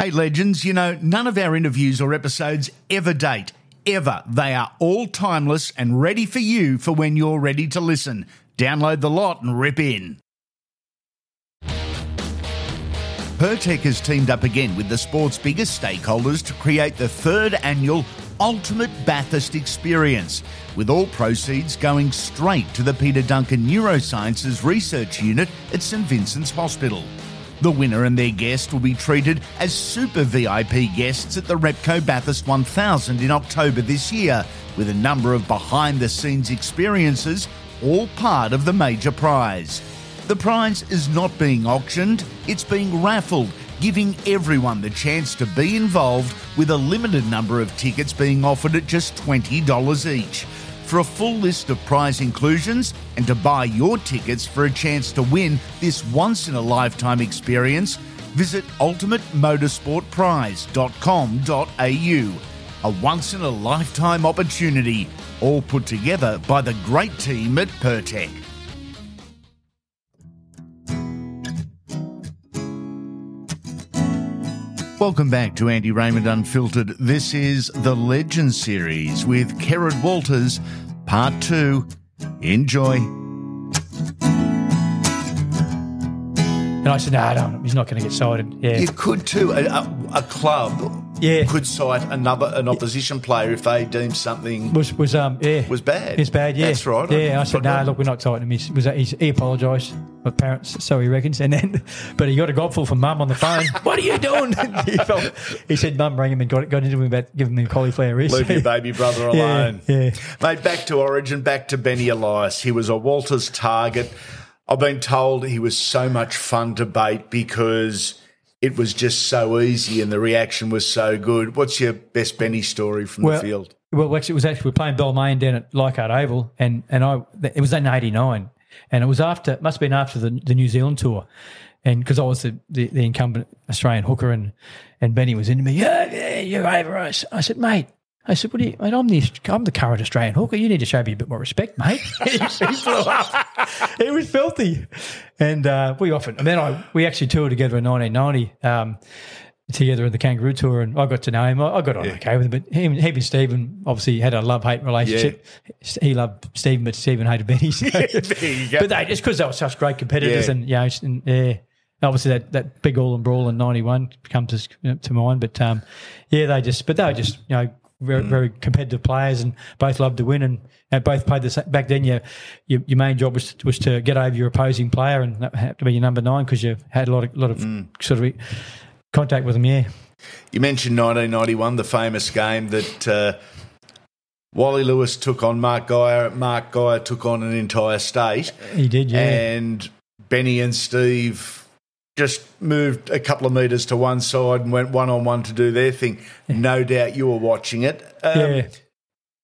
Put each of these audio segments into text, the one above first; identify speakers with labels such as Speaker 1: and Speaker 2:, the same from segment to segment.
Speaker 1: Hey, legends, you know, none of our interviews or episodes ever date. Ever. They are all timeless and ready for you for when you're ready to listen. Download the lot and rip in. Pertec has teamed up again with the sport's biggest stakeholders to create the third annual Ultimate Bathurst Experience, with all proceeds going straight to the Peter Duncan Neurosciences Research Unit at St Vincent's Hospital. The winner and their guest will be treated as super VIP guests at the Repco Bathurst 1000 in October this year, with a number of behind the scenes experiences, all part of the major prize. The prize is not being auctioned, it's being raffled, giving everyone the chance to be involved with a limited number of tickets being offered at just $20 each. For a full list of prize inclusions and to buy your tickets for a chance to win this once in a lifetime experience, visit ultimatemotorsportprize.com.au. A once in a lifetime opportunity, all put together by the great team at Pertec. Welcome back to Andy Raymond Unfiltered. This is the Legend series with Kerrod Walters, part two. Enjoy.
Speaker 2: And I said, no, no, he's not going to get cited. Yeah.
Speaker 1: You could too. A, a, a club
Speaker 2: Yeah.
Speaker 1: could cite another an opposition player if they deemed something
Speaker 2: was was um yeah
Speaker 1: was bad.
Speaker 2: It's bad, yeah.
Speaker 1: That's right.
Speaker 2: Yeah, I said,
Speaker 1: But-
Speaker 2: no, look, we're not citing him. He's, was he apologised. My parents, so he reckons, and then, but he got a gobful from mum on the phone. what are you doing? he, felt, he said, mum rang him and got got into him about giving him cauliflower wrist.
Speaker 1: Leave your baby brother
Speaker 2: Yeah,
Speaker 1: alone.
Speaker 2: yeah.
Speaker 1: Mate, back to Origin, back to Benny Elias. He was a Walters target. I've been told he was so much fun to bait because it was just so easy and the reaction was so good. What's your best Benny story from
Speaker 2: Well,
Speaker 1: the field?
Speaker 2: Well, actually, it was actually we were playing Balmain down at Leichhardt Oval, and and I it was in '89, and it was after must have been after the, the New Zealand tour, and because I was the, the, the incumbent Australian hooker, and and Benny was into me, yeah, yeah, you're over us. I said, mate. I said, "What do you? Mate, I'm the I'm the current Australian hooker. You need to show me a bit more respect, mate." he flew up. It was filthy, and uh, we often. And then I we actually toured together in 1990. Um, together in the Kangaroo Tour, and I got to know him. I, I got on okay with him, but him, he and Stephen obviously had a love hate relationship. He loved Stephen, but Stephen hated Benny. So.
Speaker 1: there you go.
Speaker 2: But they just because they were such great competitors,
Speaker 1: Yeah.
Speaker 2: and you know, and, yeah, obviously that, that big all and brawl in '91 comes to, to mind. But um, yeah, they just, but they were just you know. Very,
Speaker 1: Mm.
Speaker 2: very competitive players, and both loved to win, and, and both played the same. Back then, your, your your main job was was to get over your opposing player, and that had to be your number nine because you had a lot of lot of
Speaker 1: Mm.
Speaker 2: sort of contact with them. Yeah,
Speaker 1: You mentioned 1991, the famous game that uh, Wally Lewis took on Mark Geyer. Mark Geyer took on an entire state.
Speaker 2: he did. Yeah,
Speaker 1: and Benny and Steve just moved a couple of metres to one side and went one on one to do their thing. No doubt you were watching it. Um,
Speaker 2: yeah.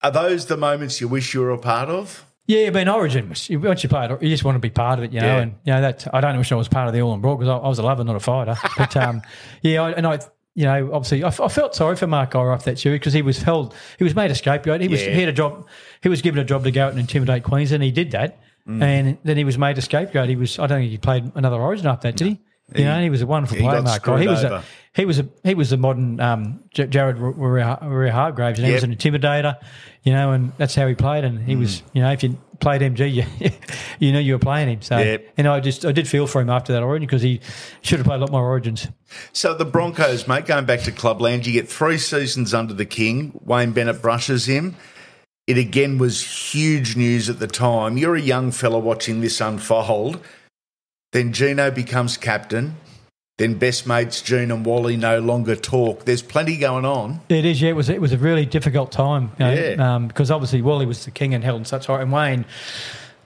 Speaker 1: Are those the moments you wish you were a part of?
Speaker 2: Yeah, I mean, Origin. was- Once you play it, you just want to be part of it, you know.
Speaker 1: Yeah.
Speaker 2: And you know that I don't wish I was part of the All and Brawl because I, I was a lover, not a fighter. But um, yeah, I, and I, you know, obviously, I, f- I felt sorry for Mark after that series because he was held, he was made a scapegoat. He was
Speaker 1: Yeah.
Speaker 2: he had a job, he was given a job to go out and intimidate Queensland. He did that,
Speaker 1: Mm.
Speaker 2: and then he was made a scapegoat. He was, I don't think he played another Origin after that, did he? You know, and he was a wonderful player, Mark. He was
Speaker 1: over.
Speaker 2: a, he was a he was the modern um, J- Jared Waerea-Hargreaves, and he
Speaker 1: Yep.
Speaker 2: was an intimidator, you know, and that's how he played. And he was, you know, if you played MG, you, you know you were playing him. So,
Speaker 1: Yep.
Speaker 2: and I just I did feel for him after that Origin because he should have played a lot more Origins.
Speaker 1: So the Broncos, mate, going back to Clubland, you get three seasons under the King. Wayne Bennett brushes him. It again was huge news at the time. You're a young fella watching this unfold. Then Gino becomes captain. Then best mates Gene and Wally no longer talk. There's plenty going on.
Speaker 2: It is, yeah. It was it was a really difficult time, you know,
Speaker 1: Yeah.
Speaker 2: um, because obviously Wally was the king and held in such high. And Wayne,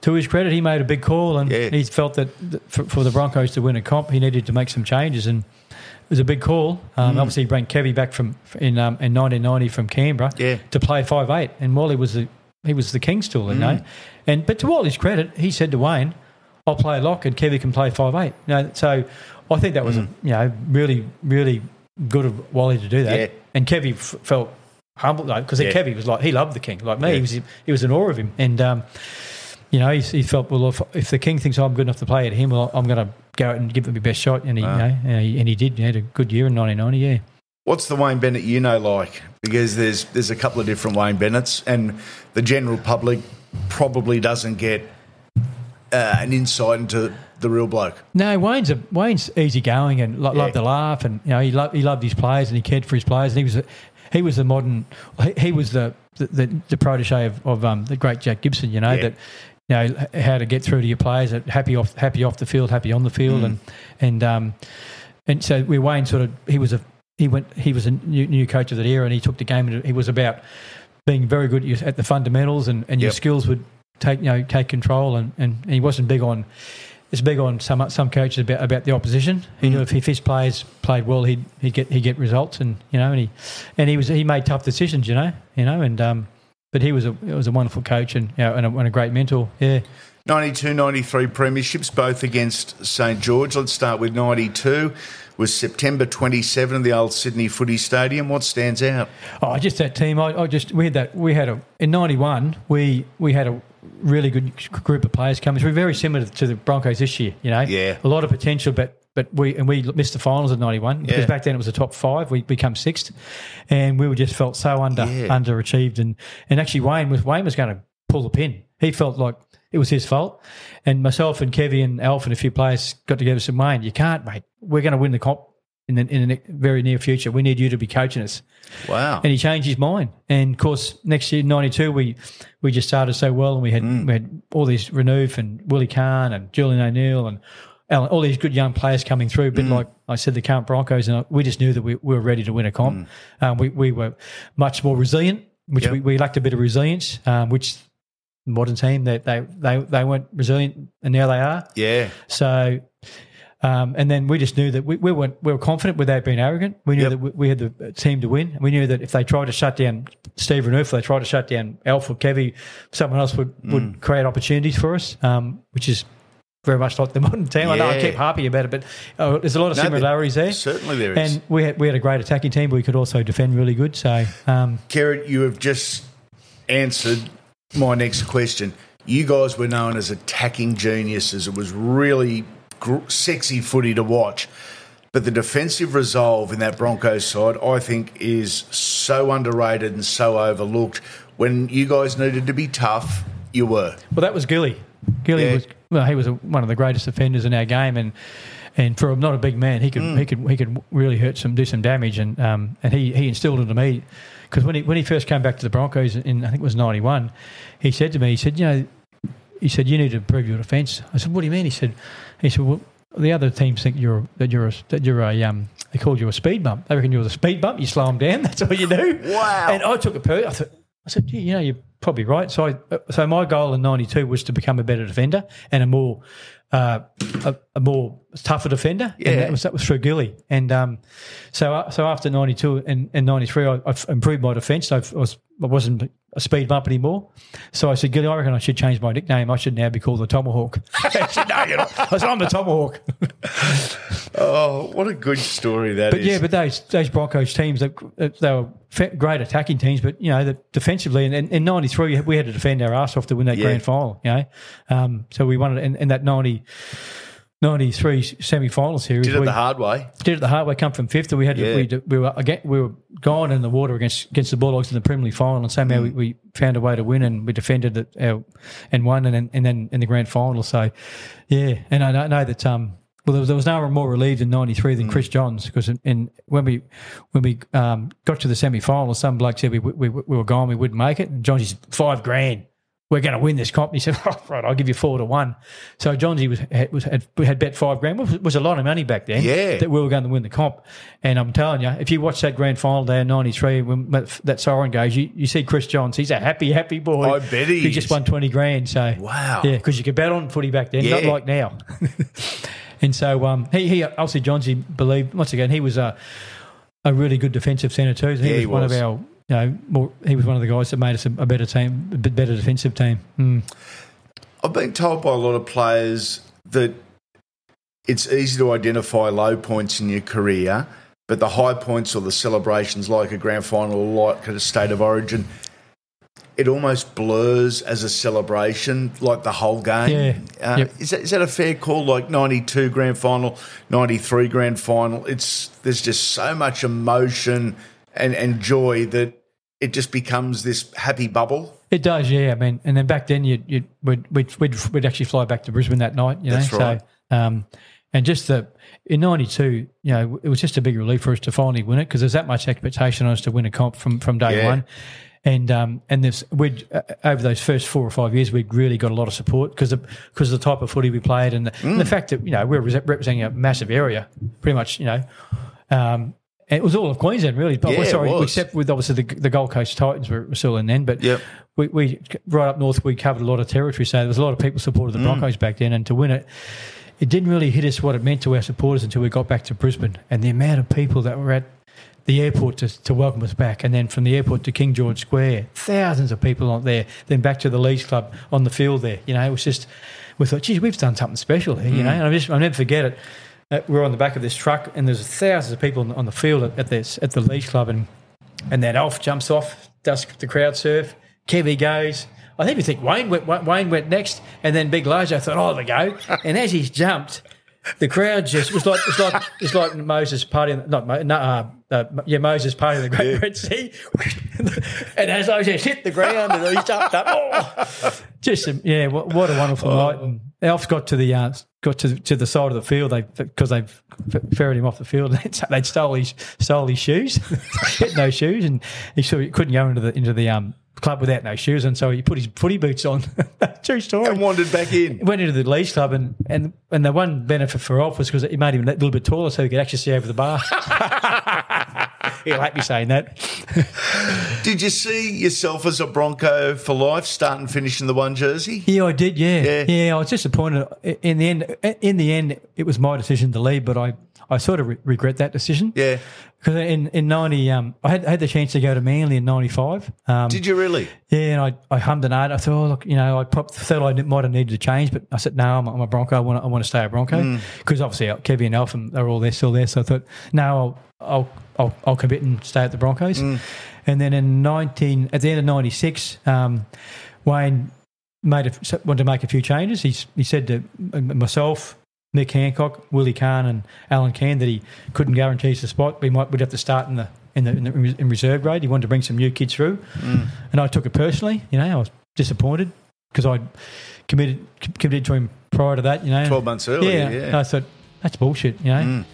Speaker 2: to his credit, he made a big call, and
Speaker 1: Yeah.
Speaker 2: he felt that for, for the Broncos to win a comp, he needed to make some changes, and it was a big call. Um,
Speaker 1: Mm.
Speaker 2: Obviously, he brought Kevy back from in um, in 1990 from Canberra
Speaker 1: Yeah.
Speaker 2: to play five eight, and Wally was the he was the king still, you
Speaker 1: Mm.
Speaker 2: know. And but to Wally's credit, he said to Wayne, "I'll play lock, and Kevy can play five eight. You know, so I think that was
Speaker 1: Mm.
Speaker 2: a, you know really really good of Wally to do that.
Speaker 1: Yeah.
Speaker 2: And Kevy f- felt humble though because
Speaker 1: Yeah.
Speaker 2: Kevy was like he loved the king like me.
Speaker 1: Yeah.
Speaker 2: He was he was in awe of him, and um, you know, he, he felt well if, if the king thinks I'm good enough to play at him, well, I'm going to go out and give it my best shot, and he, you know, and he, and he did. He had a good year in 1990. Yeah.
Speaker 1: What's the Wayne Bennett you know like? Because there's there's a couple of different Wayne Bennett's, and the general public probably doesn't get uh, an insight into the real bloke.
Speaker 2: No, Wayne's a, Wayne's easygoing and lo-
Speaker 1: Yeah.
Speaker 2: loved to laugh, and you know he loved he loved his players and he cared for his players. And he was a, he was the modern he, he was the the, the, the protege of, of um, the great Jack Gibson. You know
Speaker 1: Yeah.
Speaker 2: that you know how to get through to your players, happy off happy off the field, happy on the field, and and um and so we Wayne sort of he was a he went he was a new, new coach of that era, and he took the game. And he was about being very good at the fundamentals, and, and your
Speaker 1: Yep.
Speaker 2: skills would take you know take control, and, and, and he wasn't big on. It's big on some some coaches about, about the opposition. He knew if, if his players played well, he'd he'd get he'd get results, and you know, and he and he was he made tough decisions, you know, you know, and um, but he was a was a wonderful coach and you know, and, a, and a great mentor. Yeah,
Speaker 1: 92, 93 premierships, both against St George. Let's start with 92. Was September 27, in the old Sydney Footy Stadium. What stands out?
Speaker 2: Oh, just that team. I, I just we had that. We had a in '91. We we had a really good group of players coming through. Very similar to the Broncos this year. You know,
Speaker 1: Yeah.
Speaker 2: a lot of potential, but but we and we missed the finals of '91 because back then it was the top five. We become sixth, and we were just felt so under
Speaker 1: Yeah.
Speaker 2: underachieved. And and actually Wayne was Wayne was going to pull the pin. He felt like. It was his fault, and myself and Kevy and Alf and a few players got together and said, "Wayne, you can't, mate. We're going to win the comp in the, in the very near future. We need you to be coaching us."
Speaker 1: Wow.
Speaker 2: and he changed his mind. And of course, next year, '92, we we just started so well, and we had we had all these Renouf and Willie Carne and Julian O'Neill and Alan, all these good young players coming through. But like I said, the current Broncos, and we just knew that we, we were ready to win a comp. Um, we we were much more resilient, which
Speaker 1: Yep.
Speaker 2: we, we lacked a bit of resilience, um, which modern team they, they they they weren't resilient, and now they are.
Speaker 1: yeah.
Speaker 2: So, um, and then we just knew that we, we weren't we were confident without being arrogant. We knew
Speaker 1: Yep.
Speaker 2: that we, we had the team to win. We knew that if they tried to shut down Steve Renouf, if they tried to shut down Alf or Kevy, someone else would,
Speaker 1: Mm.
Speaker 2: would create opportunities for us, um, which is very much like the modern team. I know I keep harping about it, but uh, there's a lot of
Speaker 1: No,
Speaker 2: similarities there.
Speaker 1: Certainly there is.
Speaker 2: And we had, we had a great attacking team, but we could also defend really good. So, um,
Speaker 1: you have just answered my next question. You guys were known as attacking geniuses. It was really sexy footy to watch. But the defensive resolve in that Broncos side, I think, is so underrated and so overlooked. When you guys needed to be tough, you were.
Speaker 2: Well, that was Gilly. Gilly
Speaker 1: Yeah.
Speaker 2: was well. He was a, one of the greatest defenders in our game, and and for not a big man, he could
Speaker 1: Mm.
Speaker 2: he could he could really hurt some, do some damage, and um and he he instilled into me because when he when he first came back to the Broncos in I think it was ninety one, he said to me, he said, you know, he said you need to improve your defence. I said, what do you mean? He said, he said, well, the other teams think you're that you're a, that you're a um they called you a speed bump. They reckon you're the speed bump. You slow them down. That's all you do.
Speaker 1: Wow.
Speaker 2: And I took a per. I thought. I said, "Gee, you know, you're probably right. So, I, so my goal in '92 was to become a better defender and a more, uh, a, a more tougher defender.
Speaker 1: Yeah.
Speaker 2: And that was that was through Gilly. And um, so, uh, so after '92 and, and '93, I, I improved my defence. I was I wasn't a speed bump anymore. So I said, Gilly, I reckon I should change my nickname. I should now be called the Tomahawk. I said, No, you're not. I said, I'm the Tomahawk.
Speaker 1: Oh, what a good story that is!
Speaker 2: But yeah, but those those Broncos teams, they, they were great attacking teams, but you know, the, defensively, and in, in '93 we had to defend our ass off to win that
Speaker 1: Yeah.
Speaker 2: grand final. You know, um, so we won it in, in that 90, 93 semi-final series.
Speaker 1: Did it
Speaker 2: we
Speaker 1: the hard way.
Speaker 2: did it the hard way. Come from fifth, we had to,
Speaker 1: Yeah.
Speaker 2: we, we were again, we were gone in the water against against the Bulldogs in the preliminary final, and somehow we, we found a way to win, and we defended it uh, and won, and then, and then in the grand final. So, yeah, and I know- that um, well, there was, there was no one more relieved in '93 than Chris Johns because in, in when we when we um, got to the semi final, some bloke said we, we we were gone, we wouldn't make it, and Johns said five grand. We're going to win this comp. And he said, oh, "Right, I'll give you four to one." So Johnsy was had, was had, had bet five grand, which was a lot of money back then.
Speaker 1: Yeah.
Speaker 2: that we were going to win the comp. And I'm telling you, if you watch that grand final day in '93 when that, siren goes, you, you see Chris Johns. He's a happy, happy boy.
Speaker 1: I bet he
Speaker 2: He just won twenty grand. So
Speaker 1: Wow.
Speaker 2: yeah, because you could bet on footy back then, not like now. and so um, he, he obviously Johnsy believed once again he was a a really good defensive centre too. He
Speaker 1: Yeah,
Speaker 2: was
Speaker 1: he
Speaker 2: one of our. You know, more, he was one of the guys that made us a, a better team, a bit better defensive team. Mm.
Speaker 1: I've been told by a lot of players that it's easy to identify low points in your career, but the high points or the celebrations, like a grand final or like a state of origin, it almost blurs as a celebration, like the whole game.
Speaker 2: Yeah.
Speaker 1: Uh,
Speaker 2: Yep.
Speaker 1: is, that, is that a fair call? Like 92 grand final, 93 grand final. It's There's just so much emotion and, and joy that it just becomes this happy bubble.
Speaker 2: It does, yeah. I mean, and then back then, you you we'd, we'd we'd we'd actually fly back to Brisbane that night. You know,
Speaker 1: That's right.
Speaker 2: so um, and just the in '92, you know, it was just a big relief for us to finally win it because there's that much expectation on us to win a comp from from day
Speaker 1: Yeah.
Speaker 2: one. And um, and this we'd uh, over those first four or five years, we'd really got a lot of support because of because of the type of footy we played and the, and
Speaker 1: Mm.
Speaker 2: the fact that you know we're representing a massive area, pretty much, you know. Um, and it was all of Queensland, really. But
Speaker 1: Yeah, it
Speaker 2: sorry,
Speaker 1: was.
Speaker 2: except with obviously the, the Gold Coast Titans were, were still in then. But
Speaker 1: Yep.
Speaker 2: we, we right up north, we covered a lot of territory, so there was a lot of people supported
Speaker 1: Mm.
Speaker 2: the Broncos back then, and to win it, it didn't really hit us what it meant to our supporters until we got back to Brisbane, and the amount of people that were at the airport to, to welcome us back, and then from the airport to King George Square, thousands of people on there, then back to the Leagues Club on the field there. You know, it was just we thought, geez, we've done something special here. You know, and I just I'll never forget it. Uh, we're on the back of this truck, and there's thousands of people on the, field at, this at the Leagues Club, and and then Alf jumps off, does the crowd surf. Kevy goes. I think we think Wayne went, Wayne went next, and then Big Lojo thought, "Oh, they go." And as he's jumped, the crowd just was like it's like it's like Moses partying, not no, uh, uh, yeah, Moses partying the Great Red Sea, and as I just hit the ground and he jumped up, oh, just yeah, what, what a wonderful night. And Alf got to the uh, got to to the side of the field they because they ferried him off the field. They'd, stole his stole his shoes, had no shoes, and he sort of couldn't go into the into the um. Club without no shoes, and so he put his footy boots on. True story
Speaker 1: And wandered back in.
Speaker 2: went into the Leagues Club, and, and, and the one benefit for Alf was because it made him a little bit taller so he could actually see over the bar. He'll hate me saying that.
Speaker 1: Did you see yourself as a Bronco for life, start and finish in the one jersey?
Speaker 2: Yeah, I did. Yeah,
Speaker 1: Yeah.
Speaker 2: yeah. I was disappointed. In the end, in the end, it was my decision to leave, but I, I sort of re- regret that decision.
Speaker 1: Yeah.
Speaker 2: because in in ninety, um, I had, had the chance to go to Manly in ninety five. Um,
Speaker 1: Did you really?
Speaker 2: Yeah, and I, I hummed and ahed. I thought, oh, look, you know, I thought I might have needed to change, but I said, no, I'm, a- I'm a Bronco. I want to, I want to stay a Bronco because obviously uh, Kevy and and they're all there, still there. So I thought, no, I'll, I'll, I'll, I'll commit and stay at the Broncos. And then in 19, at the end of 96, um, Wayne made a, wanted to make a few changes. He, he said to myself, Mick Hancock, Willie Carne, and Alan Cann that he couldn't guarantee us a spot. We might we'd have to start in the in the, in the in reserve grade. He wanted to bring some new kids through, mm. and I took it personally. You know, I was disappointed because I committed committed to him prior to that. You know,
Speaker 1: 12 months earlier,
Speaker 2: Yeah,
Speaker 1: yeah.
Speaker 2: I thought that's bullshit. You know. Mm.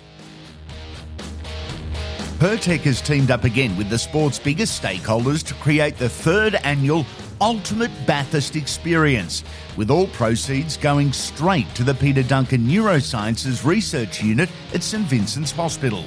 Speaker 1: Pertec has teamed up again with the sport's biggest stakeholders to create the third annual Ultimate Bathurst Experience, with all proceeds going straight to the Peter Duncan Neurosciences Research Unit at St Vincent's Hospital.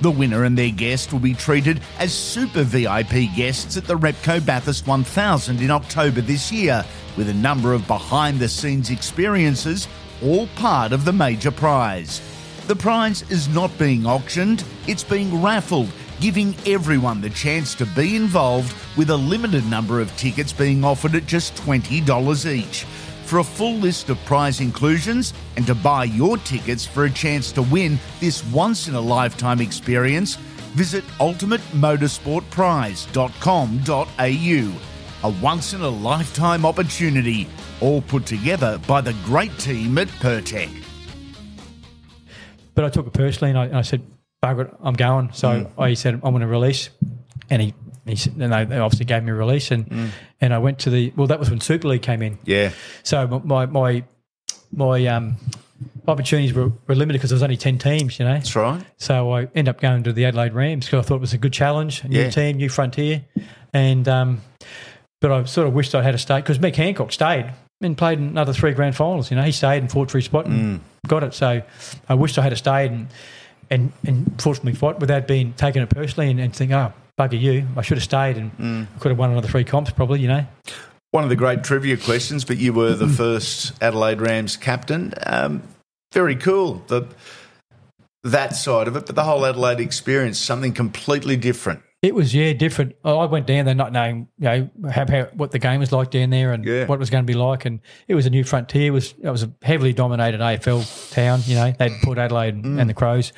Speaker 1: The winner and their guest will be treated as super VIP guests at the Repco Bathurst 1000 in October this year, with a number of behind the scenes experiences, all part of the major prize. The prize is not being auctioned, it's being raffled, giving everyone the chance to be involved with a limited number of tickets being offered at just $20 each. For a full list of prize inclusions and to buy your tickets for a chance to win this once in a lifetime experience, visit ultimatemotorsportprize.com.au. A once in a lifetime opportunity, all put together by the great team at Pertec.
Speaker 2: But I took it personally, and I, and I said, "Bugger I'm going." So I said, "I'm going to release," and he. He said, and they they obviously gave me a release, and and I went to the well. That was when Super League came in.
Speaker 1: Yeah.
Speaker 2: So my my my um, opportunities were, were limited because there was only ten teams, you know.
Speaker 1: That's right.
Speaker 2: So I ended up going to the Adelaide Rams because I thought it was a good challenge, a new
Speaker 1: Yeah.
Speaker 2: team, new frontier, and um, but I sort of wished I had a stay because Mick Hancock stayed and played another three grand finals. You know, he stayed and fought for his spot and got it. So I wished I had a stayed and and and fortunately fought without being taking it personally and, and think, ah, oh bugger you, I should have stayed and mm. could have won another three comps probably. You know.
Speaker 1: One of the great trivia questions, but you were the mm. first Adelaide Rams captain. Um, very cool. The that side of it, but the whole Adelaide experience, something completely different.
Speaker 2: It was yeah different. I went down there not knowing you know how, how what the game was like down there and
Speaker 1: Yeah.
Speaker 2: what it was going to be like, and it was a new frontier. It was it was a heavily dominated AFL town. You know they'd Port Adelaide and, and the mm. Crows,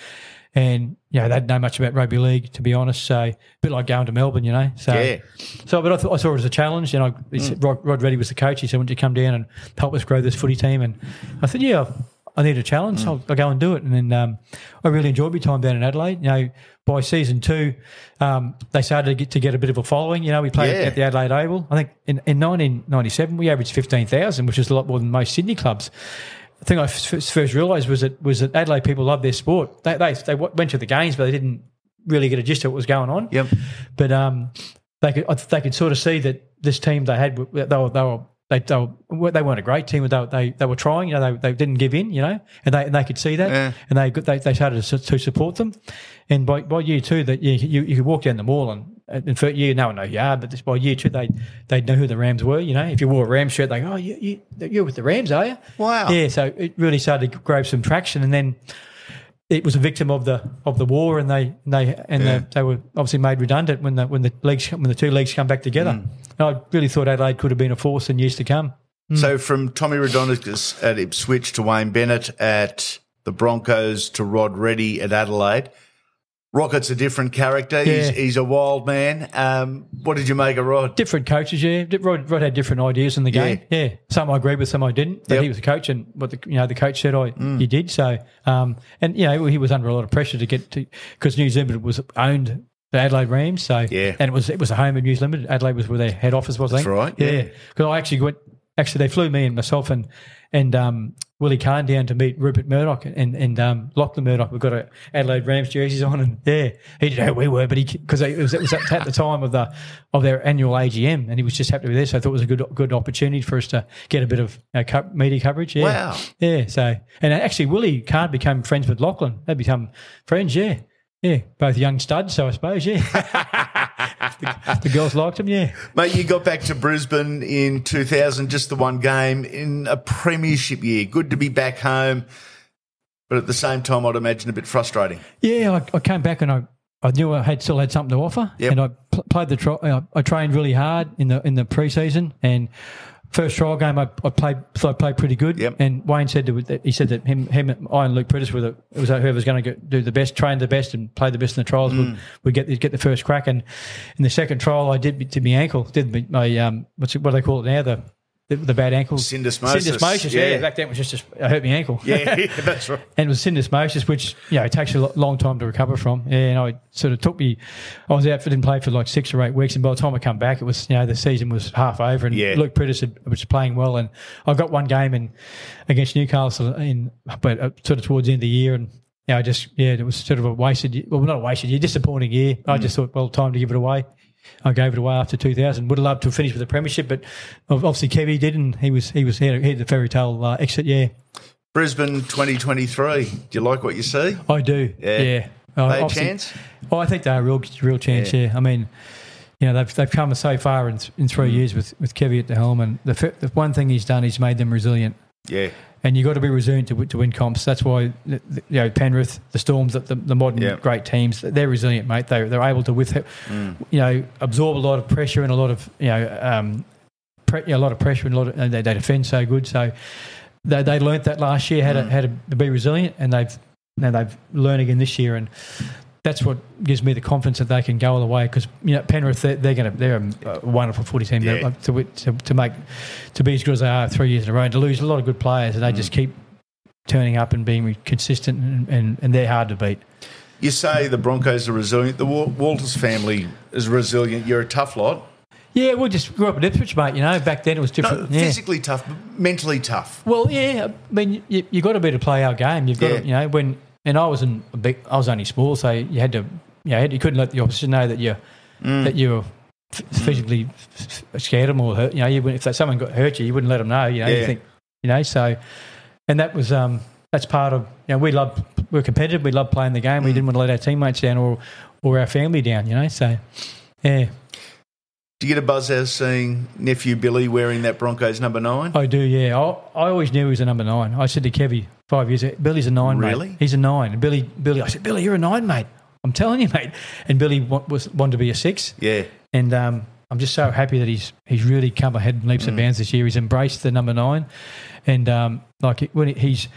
Speaker 2: and you know they didn't know much about rugby league to be honest. So a bit like going to Melbourne, you know. So
Speaker 1: Yeah.
Speaker 2: so, but I, thought, I saw it as a challenge, and I he said, mm. Rod, Rod Reddy was the coach. He said, "Why don't you come down and help us grow this footy team?" And I said, "Yeah, I need a challenge. Mm. I'll, I'll go and do it." And then um, I really enjoyed my time down in Adelaide. You know, by season two, um, they started to get to get a bit of a following. You know, we played
Speaker 1: Yeah.
Speaker 2: at the Adelaide Oval. I think in, in 1997 we averaged 15,000, which is a lot more than most Sydney clubs. The thing I f- first realised was that was that Adelaide people love their sport. They, they they went to the games, but they didn't really get a gist of what was going on.
Speaker 1: Yep.
Speaker 2: But um, they could they could sort of see that this team they had they were they were they, they, were, they weren't a great team, but they, were- they they were trying. You know, they, they didn't give in. You know, and they and they could see that,
Speaker 1: Yeah.
Speaker 2: and they they, they started to, to support them. And by, by year two, that you, you you could walk down the mall and. And for year, no one know who you are, but this by year two, they they know who the Rams were. You know, if you wore a Rams shirt, they go, "Oh, you, you you're with the Rams, are you?"
Speaker 1: Wow.
Speaker 2: Yeah, so it really started to grab some traction, and then it was a victim of the of the war, and they and they and
Speaker 1: Yeah.
Speaker 2: they, they were obviously made redundant when the when the leagues when the two leagues come back together.
Speaker 1: Mm.
Speaker 2: And I really thought Adelaide could have been a force in years to come.
Speaker 1: So from Tommy Raudonikis at Ipswich to Wayne Bennett at the Broncos to Rod Reddy at Adelaide. Rocket's a different character. He's,
Speaker 2: Yeah.
Speaker 1: he's a wild man. Um, what did you make of Rod?
Speaker 2: Different coaches, yeah. Rod, Rod had different ideas in the game. Yeah, some I agreed with, some I didn't. But
Speaker 1: Yep. Mm.
Speaker 2: he was a coach, and what the you know the coach said, I he did. So, um, and you know he was under a lot of pressure to get to because News Limited was owned. The Adelaide Rams, so
Speaker 1: Yeah.
Speaker 2: and it was it was a home of News Limited. Adelaide was where their head office was. I think.
Speaker 1: That's right, yeah.
Speaker 2: Yeah, because I actually went. Actually, they flew me and myself and and um, Willie Carne down to meet Rupert Murdoch and and um, Lachlan Murdoch. We've got a Adelaide Rams jerseys on, and yeah, he didn't know who we were, but he because it was, it was at, at the time of the of their annual AGM, and he was just happy to be there. So I thought it was a good good opportunity for us to get a bit of uh, co- media coverage. Yeah.
Speaker 1: Wow.
Speaker 2: Yeah. So and actually, Willie Carne became friends with Lachlan. They become friends. Yeah. Yeah, both young studs, so I suppose. Yeah, the, the girls liked him. Yeah,
Speaker 1: Mate, you got back to Brisbane in 2000, just the one game in a premiership year. Good to be back home, but at the same time, I'd imagine a bit frustrating.
Speaker 2: Yeah, I, I came back and I, I knew I had still had something to offer,
Speaker 1: Yep.
Speaker 2: and I pl- played the tri- uh, I trained really hard in the in the preseason and. First trial game, I, I played. So I played pretty good.
Speaker 1: Yep.
Speaker 2: And Wayne said that he said that him, him, I and Luke Priddis were the it was whoever's going to do the best, train the best, and play the best in the trials
Speaker 1: Mm.
Speaker 2: would, would get the, get the first crack. And in the second trial, I did did my ankle, did my, my um what's it, what do they call it now the the, the bad ankle
Speaker 1: Syndesmosis.
Speaker 2: Syndesmosis, yeah.
Speaker 1: Yeah.
Speaker 2: Back then it was just, just I hurt my ankle.
Speaker 1: Yeah, that's right.
Speaker 2: and it was syndesmosis, which you know it takes a long time to recover from. Yeah, and I sort of took me. I was out for didn't play for like six or eight weeks, and by the time I come back, it was you know the season was half over, and
Speaker 1: Yeah.
Speaker 2: Luke Priddis had, was playing well, and I got one game in against Newcastle in, but uh, sort of towards the end of the year, and yeah, I just yeah, it was sort of a wasted, well, not a wasted year, disappointing year.
Speaker 1: Mm.
Speaker 2: I just thought, well, time to give it away. I gave it away after 2000. Would have loved to have finished with the premiership, but obviously Kevy did, and he was he was he had, he had the fairy tale uh, exit. Yeah,
Speaker 1: Brisbane 2023. Do you like what you see?
Speaker 2: I do.
Speaker 1: Yeah.
Speaker 2: Yeah. Uh,
Speaker 1: They a chance?
Speaker 2: Oh, I think they're a real, real chance. Yeah. I mean, you know, they've they've come so far in in
Speaker 1: Mm.
Speaker 2: three years with with Kevy at the helm, and the the one thing he's done, he's made them resilient.
Speaker 1: Yeah.
Speaker 2: And you've got to be resilient to, to win comps. That's why you know Penrith, the Storms, the, the modern
Speaker 1: Yeah.
Speaker 2: great teams, they're resilient, mate. They they're able to with
Speaker 1: Mm.
Speaker 2: you know absorb a lot of pressure and a lot of you know um, pre- you know, a lot of pressure and a lot of and they, they defend so good. So they they learnt that last year how to how to be resilient, and they've now they've learned again this year, and that's what gives me the confidence that they can go all the way. Because you know Penrith, they're, they're going to they're a wonderful footy team
Speaker 1: Yeah.
Speaker 2: like, uh, to, to to make to be as good as they are three years in a row, and to lose a lot of good players, and they mm. just keep turning up and being consistent, and, and, and they're hard to beat.
Speaker 1: You say the Broncos are resilient. The Walters family is resilient. You're a tough lot.
Speaker 2: Yeah, we just grew up in Ipswich, mate. You know, back then it was
Speaker 1: No,
Speaker 2: different. yeah.
Speaker 1: physically tough, but mentally tough.
Speaker 2: Well, yeah, I mean, you, you got to be to play our game. You've got
Speaker 1: Yeah.
Speaker 2: to, you know, when and I wasn't a big, I was only small, so you had to, you know, you couldn't let the opposition know that you
Speaker 1: Mm.
Speaker 2: that you were f- physically f- scared them or hurt. You know, you wouldn't, if someone got hurt you, you wouldn't let them know. You know,
Speaker 1: Yeah.
Speaker 2: you think, you know, so and that was um that's part of you know we love we're competitive. We love playing the game.
Speaker 1: Mm.
Speaker 2: We didn't want to let our teammates down or or our family down. You know, so yeah,
Speaker 1: Do you get a buzz out of seeing nephew Billy wearing that Broncos number nine?
Speaker 2: I do, yeah. I, I always knew he was a number nine. I said to Kevy five years ago, Billy's a nine,
Speaker 1: Really?
Speaker 2: mate. He's a nine. And Billy, Billy, I said, Billy, you're a nine, mate. I'm telling you, mate. And Billy wa- was wanted to be a six.
Speaker 1: Yeah.
Speaker 2: And um, I'm just so happy that he's he's really come ahead and leaps
Speaker 1: Mm.
Speaker 2: and bounds this year. He's embraced the number nine, and um, like when he- he's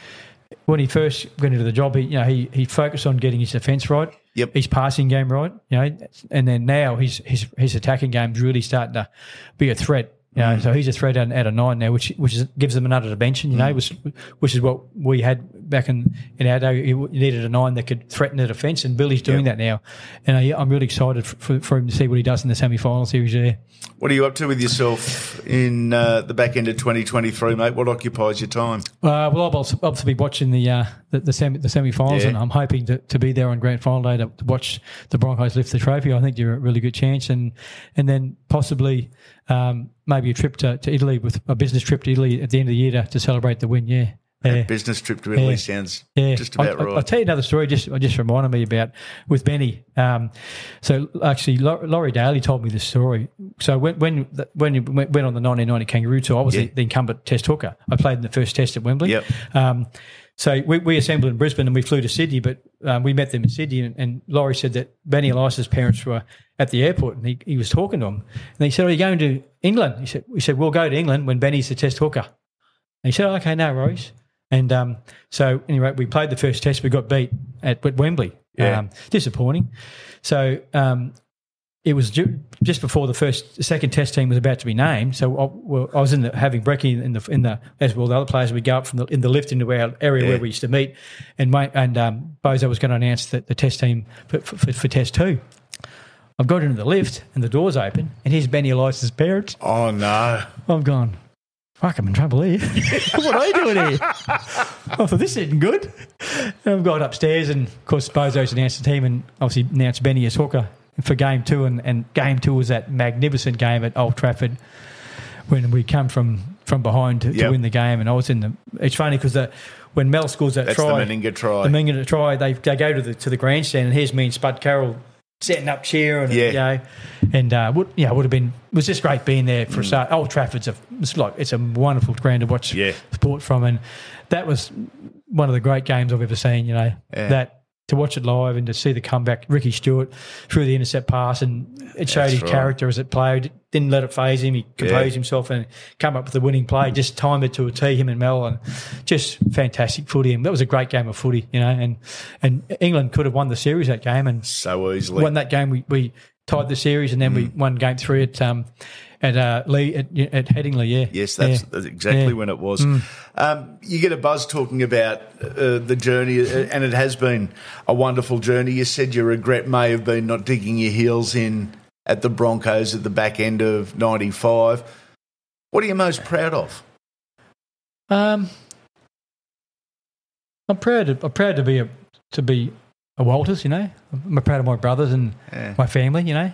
Speaker 2: when he first went into the job, he you know he he focused on getting his defence right,
Speaker 1: Yep.
Speaker 2: his passing game right, you know, and then now his his his attacking game's really starting to be a threat. You know, so he's a threat out, out of nine now, which which is, gives them another dimension. You know, mm. which which is what we had back in in our day. You needed a nine that could threaten the defence, and Billy's doing that now. And uh, I, I'm really excited for, for him to see what he does in the semi final series there.
Speaker 1: What are you up to with yourself in uh, the back end of 2023, mate? What occupies your time?
Speaker 2: Uh, well, I'll obviously be watching the uh, the, the semi the semi-finals,
Speaker 1: Yeah.
Speaker 2: and I'm hoping to, to be there on grand final day to, to watch the Broncos lift the trophy. I think you're a really good chance, and and then possibly um, maybe a trip to, to Italy with a business trip to Italy at the end of the year to, to celebrate the win. Yeah, yeah.
Speaker 1: Business trip to Italy sounds just about
Speaker 2: I, I-
Speaker 1: right.
Speaker 2: I'll tell you another story. Just just reminded me about with Benny. Um, so actually, Laurie Daley told me this story. So when when when you went on the 1990 Kangaroo tour, I was the, the incumbent Test hooker. I played in the first Test at Wembley.
Speaker 1: Yep.
Speaker 2: Um, so we, we assembled in Brisbane and we flew to Sydney, but um, we met them in Sydney. And, and Laurie said that Benny Elias's parents were at the airport and he, he was talking to them. And he said, Are you going to England? He said, We said, We'll go to England when Benny's the Test hooker. And he said, oh, okay, no worries. And um, so, anyway, we played the first test. We got beat at, at Wembley.
Speaker 1: Yeah.
Speaker 2: Um, disappointing. So, um, it was ju- just before the first, the second test team was about to be named. So, I, well, I was in the having brekkie in the in the as well. The other players would go up from the in the lift into our area
Speaker 1: Yeah.
Speaker 2: where we used to meet, and mate, and um, Bozo was going to announce that the test team for, for, for test two. I've got into the lift and the doors open, and here's Benny Elias's parents.
Speaker 1: oh, no.
Speaker 2: I've gone, fuck, I'm in trouble here. what are you doing here? Oh, I thought, this isn't good. And I've gone upstairs, and of course, Bozo's announced the team and obviously announced Benny as hooker for game two. And, and game two was that magnificent game at Old Trafford when we come from, from behind to,
Speaker 1: Yep.
Speaker 2: to win the game. And I was in the. It's funny because when Mel scores that
Speaker 1: That's
Speaker 2: try,
Speaker 1: the Meninga try.
Speaker 2: the Meninga try, they, they go to the to the grandstand, and here's me and Spud Carroll setting up cheer, and
Speaker 1: Yeah.
Speaker 2: you know, and uh, would yeah, would have been it was just great being there for a start. Old Trafford's a it's like it's a wonderful ground to watch
Speaker 1: Mm. Yeah.
Speaker 2: sport from, and that was one of the great games I've ever seen. You know
Speaker 1: Yeah.
Speaker 2: that. To watch it live and to see the comeback, Ricky Stuart through the intercept pass, and it showed
Speaker 1: That's
Speaker 2: his
Speaker 1: right.
Speaker 2: character as it played. Didn't let it phase him. He composed himself and come up with the winning play. Just timed it to a tee, Him and Mel, and just fantastic footy. And that was a great game of footy, you know. And and England could have won the series that game, and
Speaker 1: so easily.
Speaker 2: won that game. We, we tied the series, and then we
Speaker 1: Mm.
Speaker 2: won game three at um at uh, Lee at, at Headingley. Yeah,
Speaker 1: Yes, that's,
Speaker 2: Yeah.
Speaker 1: that's exactly
Speaker 2: Yeah.
Speaker 1: when it was.
Speaker 2: Mm.
Speaker 1: Um, you get a buzz talking about uh, the journey, uh, and it has been a wonderful journey. You said your regret may have been not digging your heels in at the Broncos at the back end of '95. What are you most proud of?
Speaker 2: Um, I'm proud. To, I'm proud to be a to be a Walters. You know, I'm proud of my brothers and
Speaker 1: Yeah.
Speaker 2: my family. You know,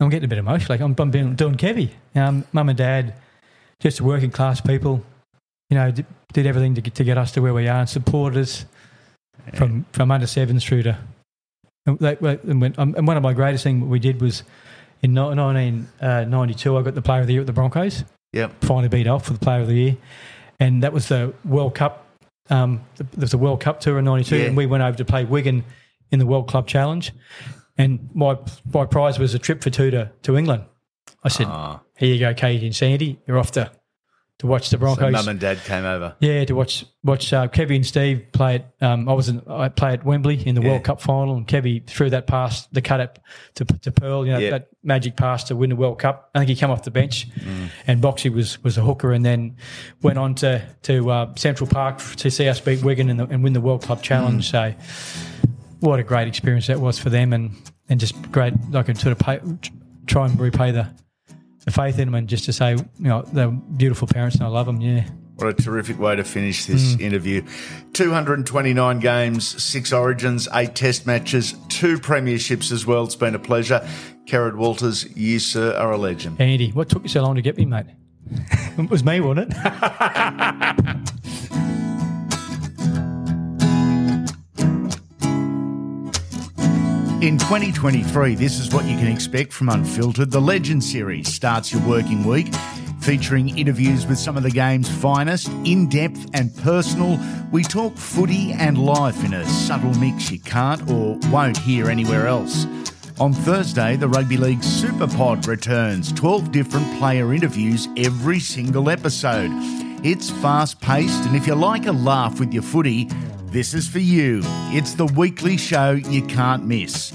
Speaker 2: I'm getting a bit emotional. Like I'm, I'm being, doing Kevy. Um, Mum and Dad, just working class people. You know, did, did everything to get to get us to where we are and supported us from from under sevens through to. And, they, and, when, um, and one of my greatest things we did was in 1992. I got the Player of the Year at the Broncos
Speaker 1: Yep.
Speaker 2: finally beat off for the Player of the Year, and that was the World Cup. Um, there was a World Cup tour in '92,
Speaker 1: Yeah.
Speaker 2: and we went over to play Wigan in the World Club Challenge, and my my prize was a trip for two to, to England. I said,
Speaker 1: Ah,
Speaker 2: "Here you go, Katie and Sandy. You're off to to watch the Broncos.
Speaker 1: so
Speaker 2: Broncos."
Speaker 1: mum and dad came over.
Speaker 2: yeah, to watch watch uh, Kevy and Steve play at. Um, I was in, I played at Wembley in the
Speaker 1: Yeah.
Speaker 2: World Cup final, and Kevy threw that pass, the cut up to to Pearl, you know
Speaker 1: Yeah.
Speaker 2: that magic pass to win the World Cup. I think he came off the bench,
Speaker 1: Mm.
Speaker 2: and Boxy was was a hooker, and then went on to to uh, Central Park to see us beat Wigan and, the, and win the World Club Challenge.
Speaker 1: Mm.
Speaker 2: So, what a great experience that was for them, and and just great. I could sort of pay, try and repay the. The faith in them, and just to say, you know, they're beautiful parents, and I love them. Yeah,
Speaker 1: What a terrific way to finish this mm. interview. 229 games, six origins, eight test matches, two premierships as well. It's been a pleasure. Kerrod Walters, you, sir, are a legend.
Speaker 2: Andy, what took you so long to get me, mate? it was me, wasn't it?
Speaker 1: In 2023, this is what you can expect from Unfiltered. The Legend series starts your working week, featuring interviews with some of the game's finest, in depth and personal. We talk footy and life in a subtle mix you can't or won't hear anywhere else. On Thursday, the Rugby League Super Pod returns 12 different player interviews every single episode. It's fast paced, and if you like a laugh with your footy, this is for you. It's the weekly show you can't miss.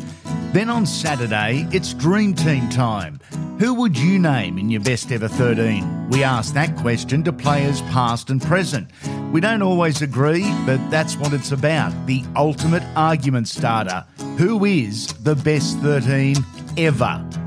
Speaker 1: Then on Saturday, it's Dream Team time. Who would you name in your best ever 13? We ask that question to players past and present. We don't always agree, but that's what it's about the ultimate argument starter. Who is the best 13 ever?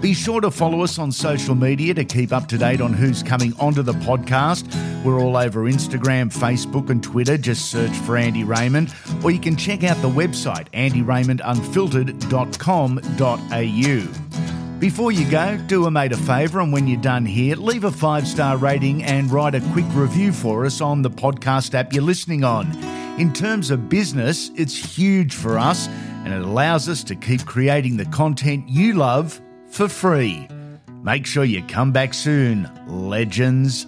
Speaker 1: Be sure to follow us on social media to keep up to date on who's coming onto the podcast. We're all over Instagram, Facebook, and Twitter. Just search for Andy Raymond, or you can check out the website andyraymondunfiltered.com.au. Before you go, do a mate a favour, and when you're done here, leave a five star rating and write a quick review for us on the podcast app you're listening on. In terms of business, it's huge for us, and it allows us to keep creating the content you love for free. Make sure you come back soon, legends.